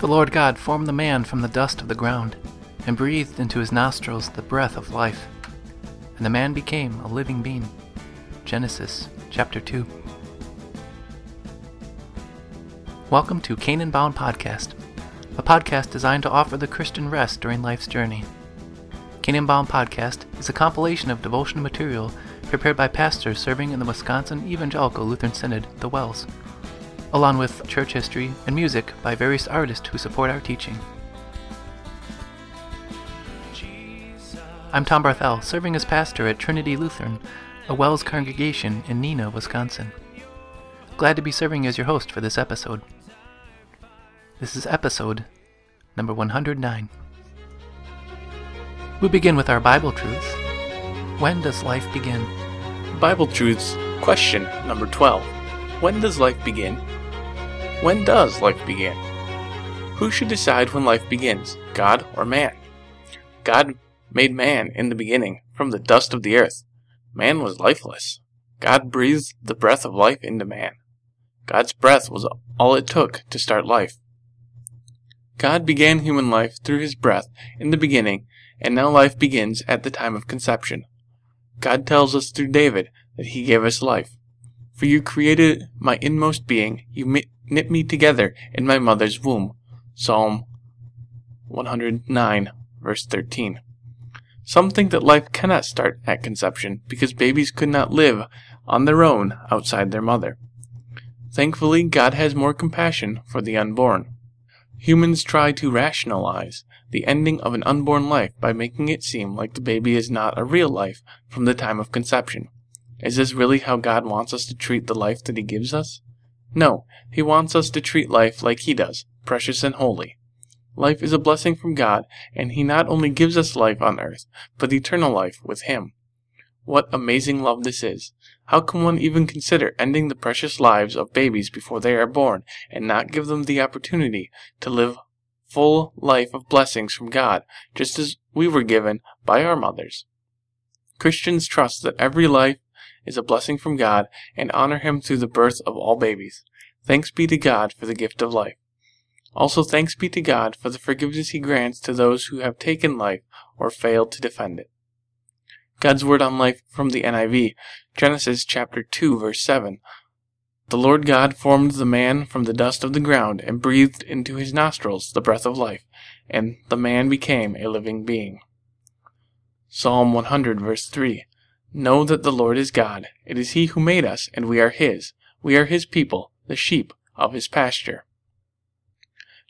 The Lord God formed the man from the dust of the ground, and breathed into his nostrils the breath of life. And the man became a living being. Genesis chapter 2. Welcome to Canaan Bound Podcast, a podcast designed to offer the Christian rest during life's journey. Canaan Bound Podcast is a compilation of devotional material prepared by pastors serving in the Wisconsin Evangelical Lutheran Synod, The WELS, along with church history and music by various artists who support our teaching. I'm Tom Barthel, serving as pastor at Trinity Lutheran, a WELS congregation in Neenah, Wisconsin. Glad to be serving as your host for this episode. This is episode number 109. We begin with our Bible truths. When does life begin? Bible Truths, question number 12. When does life begin? When does life begin? Who should decide when life begins, God or man? God made man in the beginning from the dust of the earth. Man was lifeless. God breathed the breath of life into man. God's breath was all it took to start life. God began human life through his breath in the beginning, and now life begins at the time of conception. God tells us through David that he gave us life. For you created my inmost being, you knit me together in my mother's womb. Psalm 109, verse 13. Some think that life cannot start at conception because babies could not live on their own outside their mother. Thankfully, God has more compassion for the unborn. Humans try to rationalize the ending of an unborn life by making it seem like the baby is not a real life from the time of conception. Is this really how God wants us to treat the life that He gives us? No, He wants us to treat life like He does, precious and holy. Life is a blessing from God, and He not only gives us life on earth, but eternal life with Him. What amazing love this is! How can one even consider ending the precious lives of babies before they are born and not give them the opportunity to live full life of blessings from God, just as we were given by our mothers? Christians trust that every life is a blessing from God and honor Him through the birth of all babies. Thanks be to God for the gift of life. Also, thanks be to God for the forgiveness He grants to those who have taken life or failed to defend it. God's word on life from the NIV, Genesis chapter 2, verse 7. The Lord God formed the man from the dust of the ground and breathed into his nostrils the breath of life, and the man became a living being. Psalm 100, verse 3. Know that the Lord is God. It is He who made us, and we are His. We are His people, the sheep of His pasture.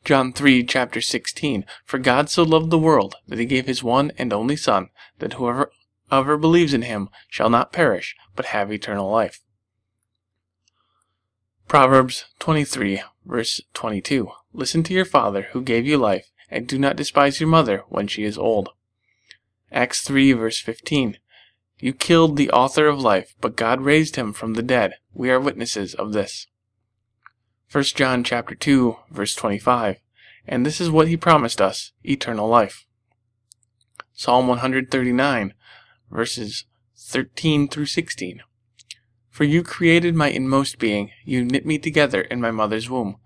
John 3, chapter 16. For God so loved the world that He gave His one and only Son, that whoever ever believes in Him shall not perish, but have eternal life. Proverbs 23, verse 22. Listen to your father who gave you life, and do not despise your mother when she is old. Acts 3, verse 15. You killed the author of life, but God raised him from the dead. We are witnesses of this. 1 John chapter 2, verse 25. And this is what he promised us, eternal life. Psalm 139, verses 13 through 16. For you created my inmost being, you knit me together in my mother's womb.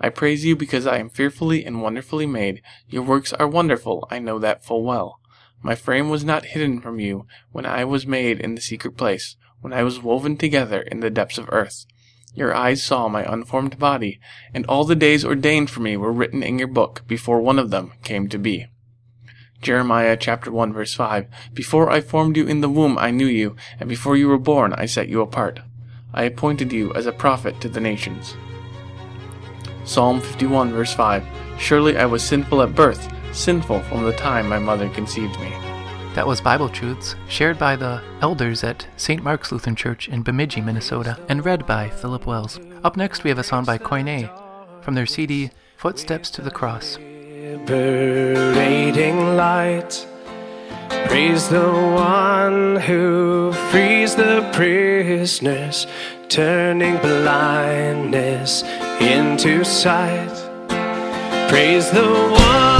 I praise you because I am fearfully and wonderfully made. Your works are wonderful, I know that full well. My frame was not hidden from you when I was made in the secret place, when I was woven together in the depths of earth. Your eyes saw my unformed body, and all the days ordained for me were written in your book before one of them came to be. Jeremiah chapter 1 verse 5 Before I formed you in the womb I knew you, and before you were born I set you apart. I appointed you as a prophet to the nations. Psalm 51 verse 5 Surely I was sinful at birth sinful from the time my mother conceived me. That was Bible Truths, shared by the elders at St. Mark's Lutheran Church in Bemidji, Minnesota, and read by Philip Wells. Up next, we have a song by Koine from their CD Footsteps to the Cross. Liberating light, praise the one who frees the prisoners, turning blindness into sight. Praise the one preach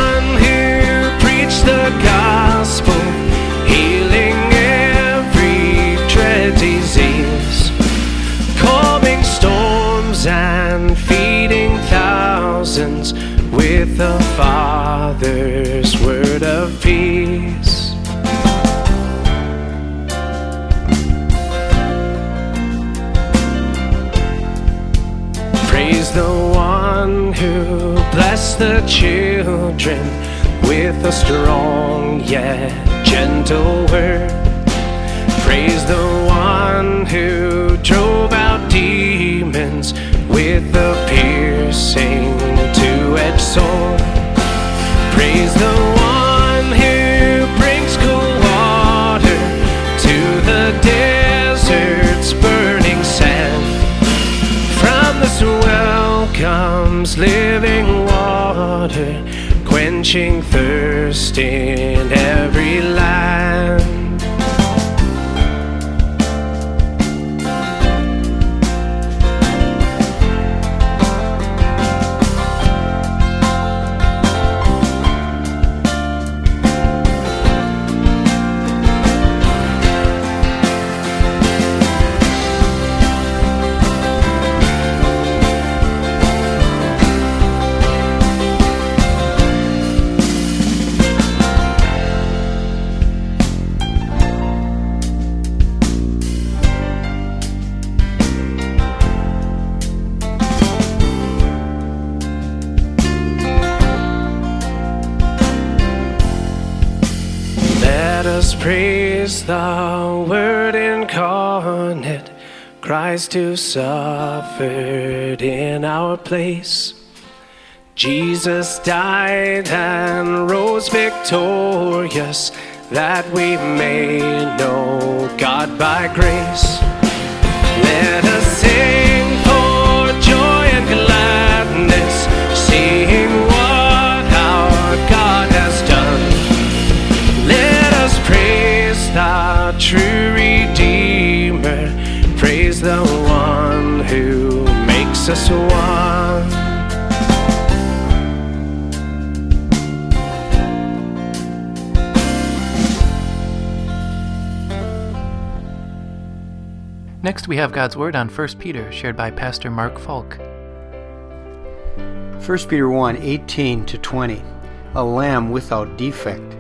the gospel, healing every dread disease, calming storms and feeding thousands with the Father's word of peace. Praise the one who the children with a strong yet gentle word. Praise the one who drove out demons with a piercing two-edged sword. Praise the quenching thirst the Word incarnate, Christ who suffered in our place. Jesus died and rose victorious, that we may know God by grace. Let us sing true Redeemer, praise the one who makes us one. Next, we have God's Word on 1 Peter, shared by Pastor Mark Falk. 1 Peter 1 18 to 20, a lamb without defect.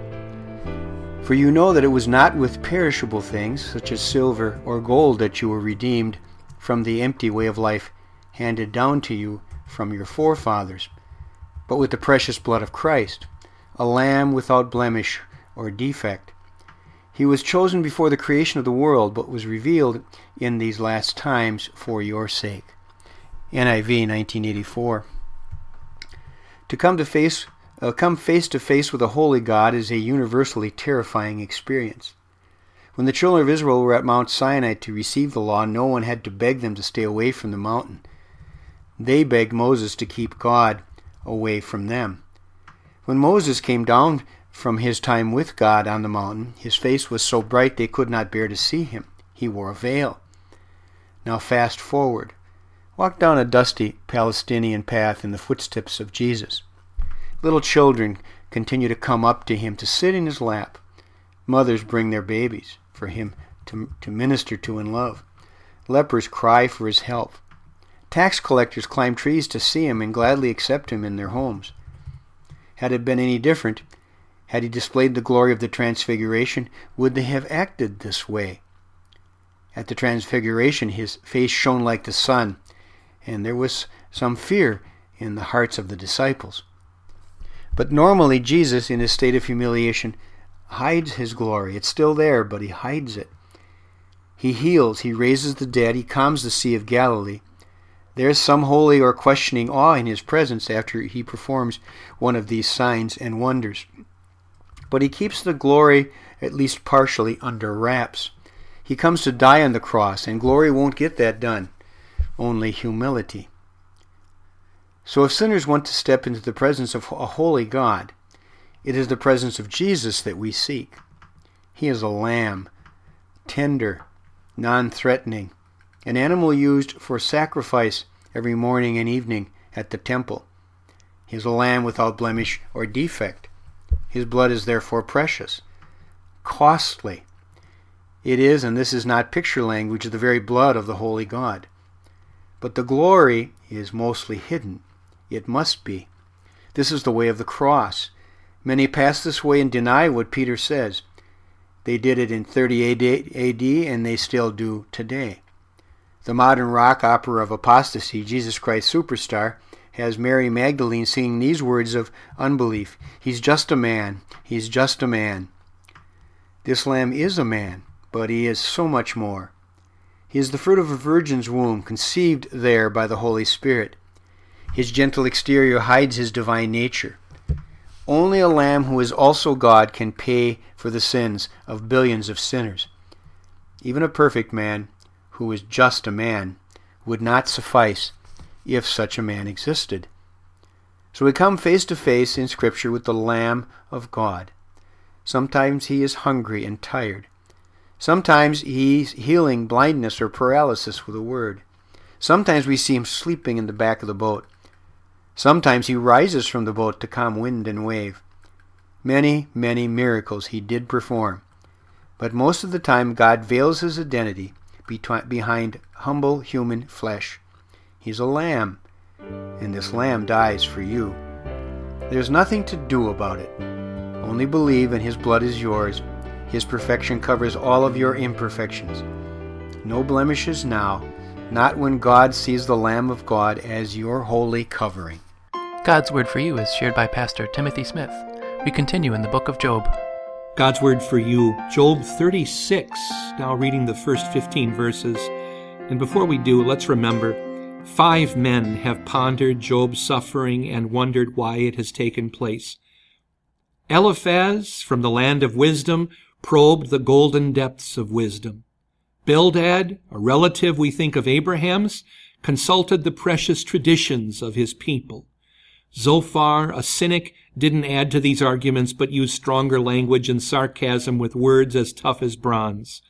For you know that it was not with perishable things, such as silver or gold, that you were redeemed from the empty way of life handed down to you from your forefathers, but with the precious blood of Christ, a lamb without blemish or defect. He was chosen before the creation of the world, but was revealed in these last times for your sake. NIV 1984. To come to face uh, come face to face with a holy God is a universally terrifying experience. When the children of Israel were at Mount Sinai to receive the law, no one had to beg them to stay away from the mountain. They begged Moses to keep God away from them. When Moses came down from his time with God on the mountain, his face was so bright they could not bear to see him. He wore a veil. Now fast forward. Walk down a dusty Palestinian path in the footsteps of Jesus. Little children continue to come up to him to sit in his lap. Mothers bring their babies for him to, to minister to and love. Lepers cry for his help. Tax collectors climb trees to see him and gladly accept him in their homes. Had it been any different, had he displayed the glory of the Transfiguration, would they have acted this way? At the Transfiguration, his face shone like the sun, and there was some fear in the hearts of the disciples. But normally, Jesus, in his state of humiliation, hides his glory. It's still there, but he hides it. He heals, he raises the dead, he calms the Sea of Galilee. There is some holy or questioning awe in his presence after he performs one of these signs and wonders. But he keeps the glory, at least partially, under wraps. He comes to die on the cross, and glory won't get that done, only humility. So if sinners want to step into the presence of a holy God, it is the presence of Jesus that we seek. He is a lamb, tender, non threatening, an animal used for sacrifice every morning and evening at the temple. He is a lamb without blemish or defect. His blood is therefore precious, costly. It is, and this is not picture language, the very blood of the holy God. But the glory is mostly hidden. It must be. This is the way of the cross. Many pass this way and deny what Peter says. They did it in 30 AD, and they still do today. The modern rock opera of apostasy, Jesus Christ Superstar, has Mary Magdalene singing these words of unbelief He's just a man. He's just a man. This lamb is a man, but he is so much more. He is the fruit of a virgin's womb, conceived there by the Holy Spirit. His gentle exterior hides his divine nature. Only a lamb who is also God can pay for the sins of billions of sinners. Even a perfect man, who is just a man, would not suffice if such a man existed. So we come face to face in Scripture with the Lamb of God. Sometimes he is hungry and tired. Sometimes he's healing blindness or paralysis with a word. Sometimes we see him sleeping in the back of the boat. Sometimes he rises from the boat to calm wind and wave. Many, many miracles he did perform. But most of the time, God veils his identity behind humble human flesh. He's a lamb, and this lamb dies for you. There's nothing to do about it. Only believe, and his blood is yours. His perfection covers all of your imperfections. No blemishes now, not when God sees the Lamb of God as your holy covering. God's Word for You is shared by Pastor Timothy Smith. We continue in the book of Job. God's Word for You, Job 36, now reading the first 15 verses. And before we do, let's remember five men have pondered Job's suffering and wondered why it has taken place. Eliphaz, from the land of wisdom, probed the golden depths of wisdom. Bildad, a relative we think of Abraham's, consulted the precious traditions of his people. Zophar, a cynic, didn't add to these arguments but used stronger language and sarcasm with words as tough as bronze.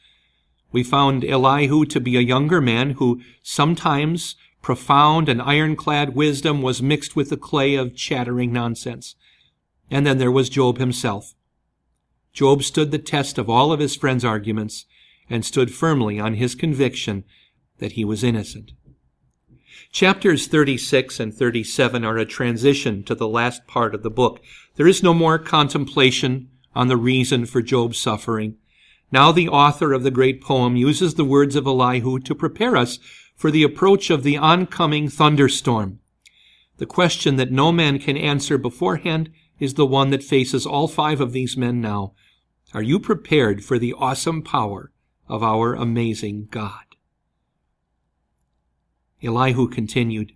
We found Elihu to be a younger man who sometimes profound and ironclad wisdom was mixed with the clay of chattering nonsense. And then there was Job himself. Job stood the test of all of his friends' arguments and stood firmly on his conviction that he was innocent. Chapters 36 and 37 are a transition to the last part of the book. There is no more contemplation on the reason for Job's suffering. Now the author of the great poem uses the words of Elihu to prepare us for the approach of the oncoming thunderstorm. The question that no man can answer beforehand is the one that faces all five of these men now. Are you prepared for the awesome power of our amazing God? Elihu continued,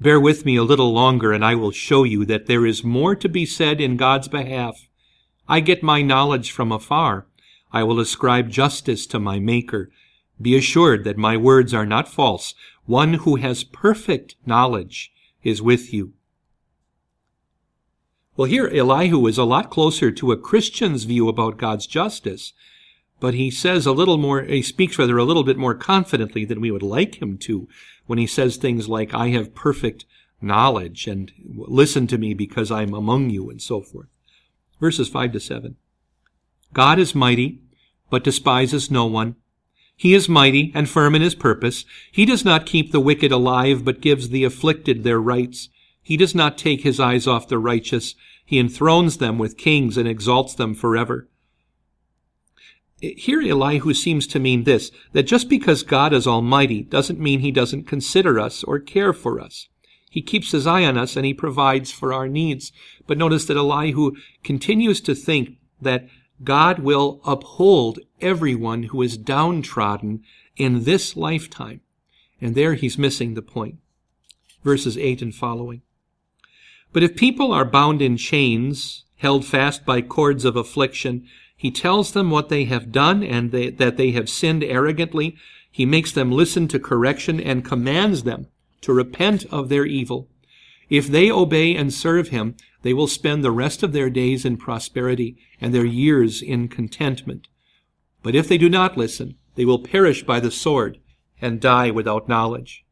Bear with me a little longer, and I will show you that there is more to be said in God's behalf. I get my knowledge from afar. I will ascribe justice to my Maker. Be assured that my words are not false. One who has perfect knowledge is with you. Well, here Elihu is a lot closer to a Christian's view about God's justice but he says a little more, he speaks rather a little bit more confidently than we would like him to when he says things like, I have perfect knowledge and listen to me because I'm among you and so forth. Verses 5 to 7. God is mighty, but despises no one. He is mighty and firm in his purpose. He does not keep the wicked alive, but gives the afflicted their rights. He does not take his eyes off the righteous. He enthrones them with kings and exalts them forever. Here Elihu seems to mean this, that just because God is almighty doesn't mean he doesn't consider us or care for us. He keeps his eye on us and he provides for our needs. But notice that Elihu continues to think that God will uphold everyone who is downtrodden in this lifetime. And there he's missing the point. Verses 8 and following. But if people are bound in chains, held fast by cords of affliction, he tells them what they have done and they, that they have sinned arrogantly. He makes them listen to correction and commands them to repent of their evil. If they obey and serve him, they will spend the rest of their days in prosperity and their years in contentment. But if they do not listen, they will perish by the sword and die without knowledge.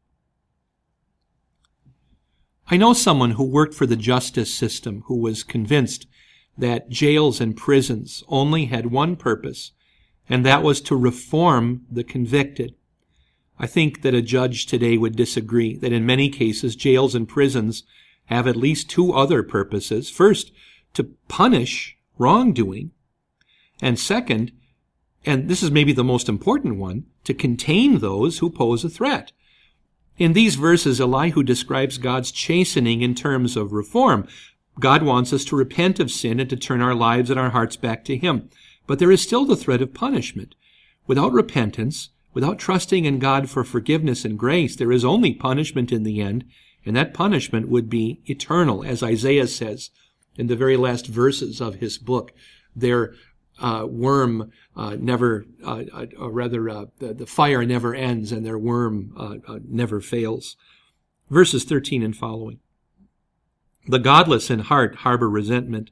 I know someone who worked for the justice system who was convinced that jails and prisons only had one purpose, and that was to reform the convicted. I think that a judge today would disagree that in many cases jails and prisons have at least two other purposes. First, to punish wrongdoing. And second, and this is maybe the most important one, to contain those who pose a threat. In these verses, Elihu describes God's chastening in terms of reform. God wants us to repent of sin and to turn our lives and our hearts back to Him. But there is still the threat of punishment. Without repentance, without trusting in God for forgiveness and grace, there is only punishment in the end, and that punishment would be eternal, as Isaiah says in the very last verses of his book. Their uh, worm uh, never, uh, uh or rather, uh, the, the, fire never ends, and their worm uh, never fails. Verses 13 and following. The godless in heart harbor resentment.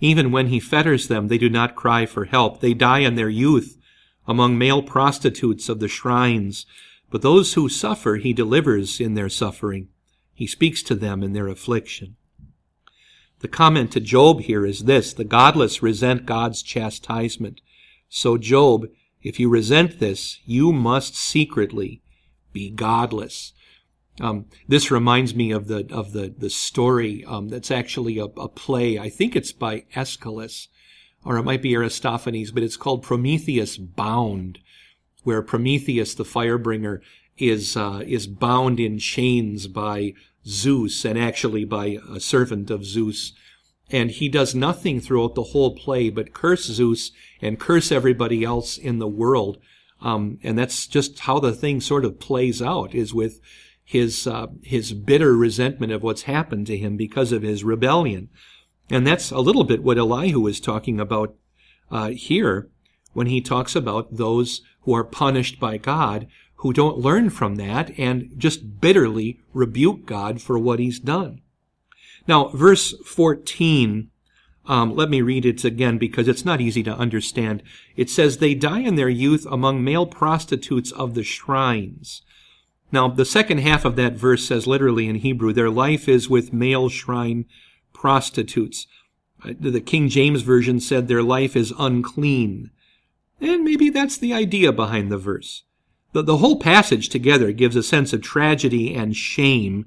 Even when he fetters them, they do not cry for help. They die in their youth among male prostitutes of the shrines. But those who suffer, he delivers in their suffering. He speaks to them in their affliction. The comment to Job here is this the godless resent God's chastisement. So, Job, if you resent this, you must secretly be godless. Um, this reminds me of the of the the story um, that's actually a, a, play. I think it's by Aeschylus, or it might be Aristophanes, but it's called Prometheus Bound, where Prometheus, the firebringer, is uh, is bound in chains by Zeus and actually by a servant of Zeus. And he does nothing throughout the whole play but curse Zeus and curse everybody else in the world. Um, and that's just how the thing sort of plays out is with his uh, his bitter resentment of what's happened to him because of his rebellion. And that's a little bit what Elihu is talking about uh, here when he talks about those who are punished by God who don't learn from that and just bitterly rebuke God for what he's done. Now, verse 14, um, let me read it again because it's not easy to understand. It says, They die in their youth among male prostitutes of the shrines. Now, the second half of that verse says literally in Hebrew, Their life is with male shrine prostitutes. Uh, the King James Version said, Their life is unclean. And maybe that's the idea behind the verse. The, the whole passage together gives a sense of tragedy and shame,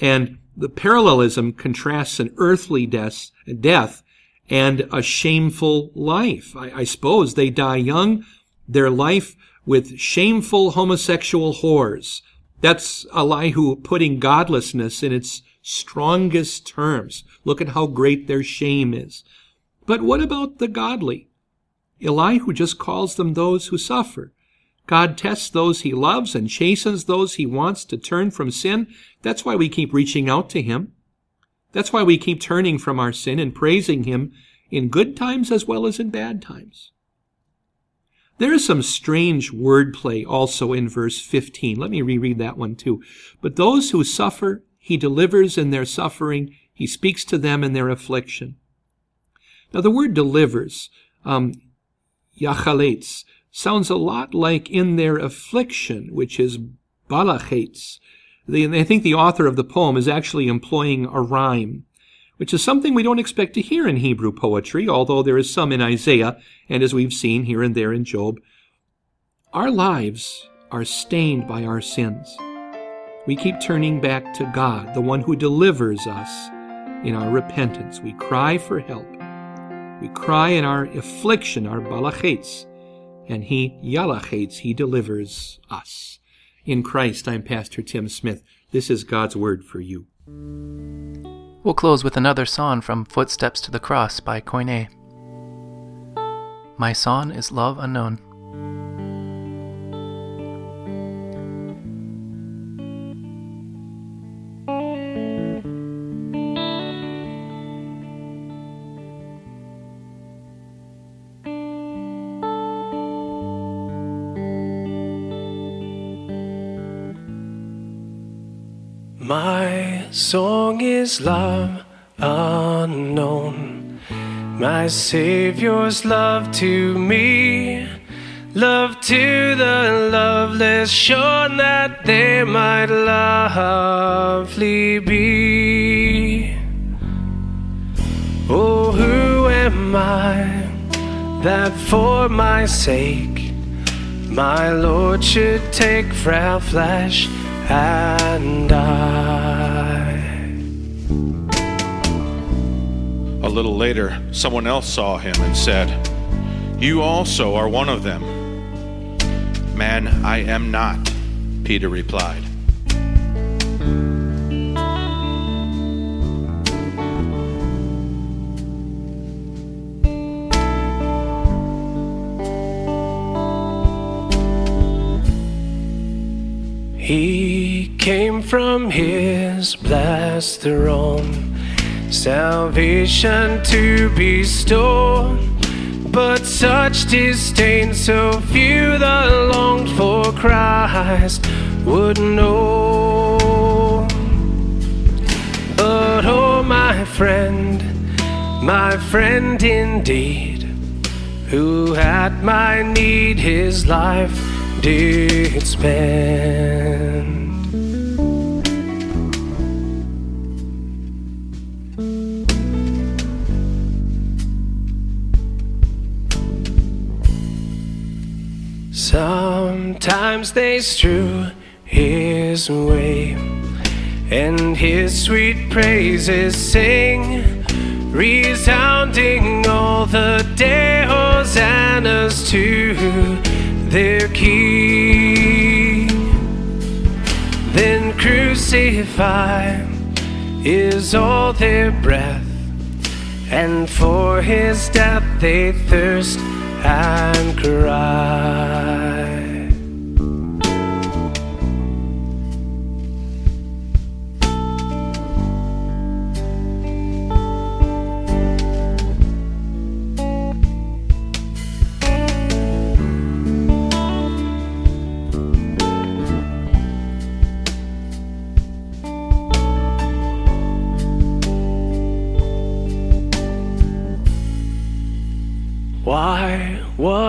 and the parallelism contrasts an earthly death, death and a shameful life. I, I suppose they die young, their life with shameful homosexual whores. That's Elihu putting godlessness in its strongest terms. Look at how great their shame is. But what about the godly? Elihu just calls them those who suffer. God tests those he loves and chastens those he wants to turn from sin. That's why we keep reaching out to him. That's why we keep turning from our sin and praising him in good times as well as in bad times. There is some strange wordplay also in verse 15. Let me reread that one too. But those who suffer, he delivers in their suffering. He speaks to them in their affliction. Now the word delivers, um, yachalets, sounds a lot like in their affliction, which is balachetz. I think the author of the poem is actually employing a rhyme, which is something we don't expect to hear in Hebrew poetry, although there is some in Isaiah, and as we've seen here and there in Job. Our lives are stained by our sins. We keep turning back to God, the one who delivers us in our repentance. We cry for help. We cry in our affliction, our balachetz, and he yalachates, he delivers us. In Christ, I'm Pastor Tim Smith. This is God's word for you. We'll close with another song from Footsteps to the Cross by Koine. My song is Love Unknown. Is love unknown. My Savior's love to me. Love to the loveless, sure that they might lovely be. Oh, who am I that for my sake my Lord should take frail flesh? and I. A little later, someone else saw him and said, You also are one of them. Man, I am not, Peter replied. He came from his blessed throne, salvation to bestow. But such disdain, so few that longed for Christ would know. But oh, my friend, my friend indeed, who at my need his life did spend. Sometimes they strew his way, and his sweet praises sing, resounding all the day hosannas to their King. Then crucify is all their breath, and for his death they thirst and cry.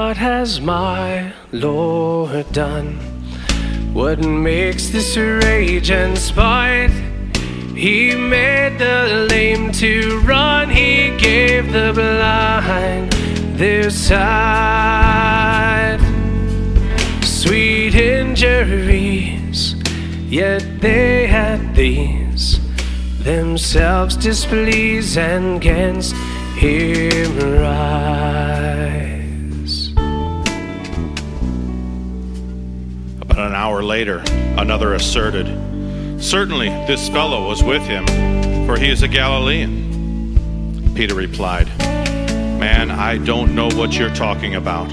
What has my Lord done? What makes this rage and spite? He made the lame to run, he gave the blind their sight. Sweet injuries, yet they had these themselves displeased and against him rise. Later, another asserted, Certainly this fellow was with him, for he is a Galilean. Peter replied, Man, I don't know what you're talking about.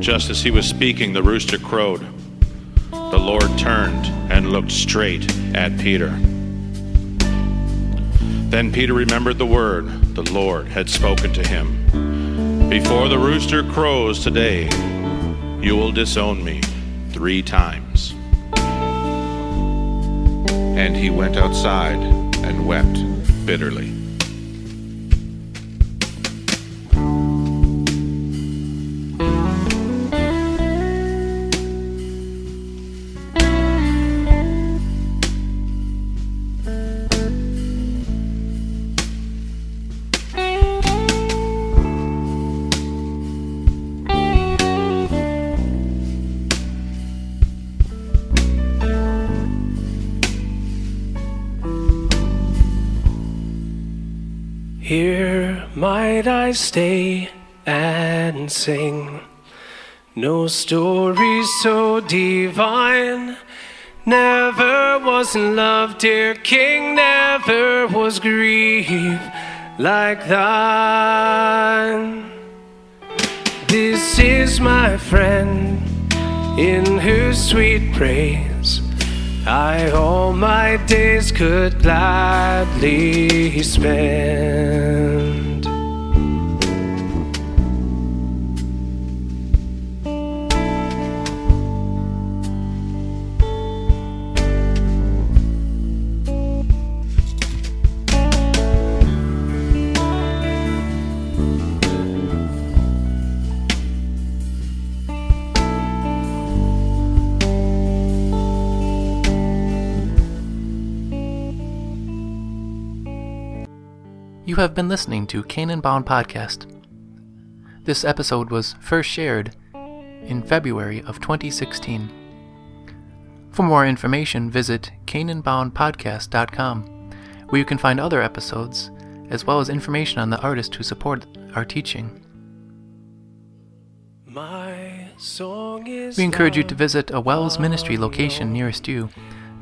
Just as he was speaking, the rooster crowed. The Lord turned and looked straight at Peter. Then Peter remembered the word the Lord had spoken to him. Before the rooster crows today, you will disown me three times. And he went outside and wept bitterly. I stay and sing. No story so divine. Never was in love, dear King, never was grief like thine. This is my friend, in whose sweet praise I all my days could gladly spend. You have been listening to Canaan Bound Podcast. This episode was first shared in February of 2016. For more information, visit canaanboundpodcast.com, where you can find other episodes, as well as information on the artists who support our teaching. we encourage you to visit a WELS ministry location nearest you.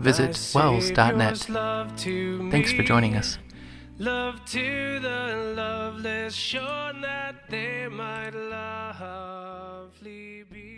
Visit wels.net. Thanks for joining us. Love to the loveless, sure that they might lovely be.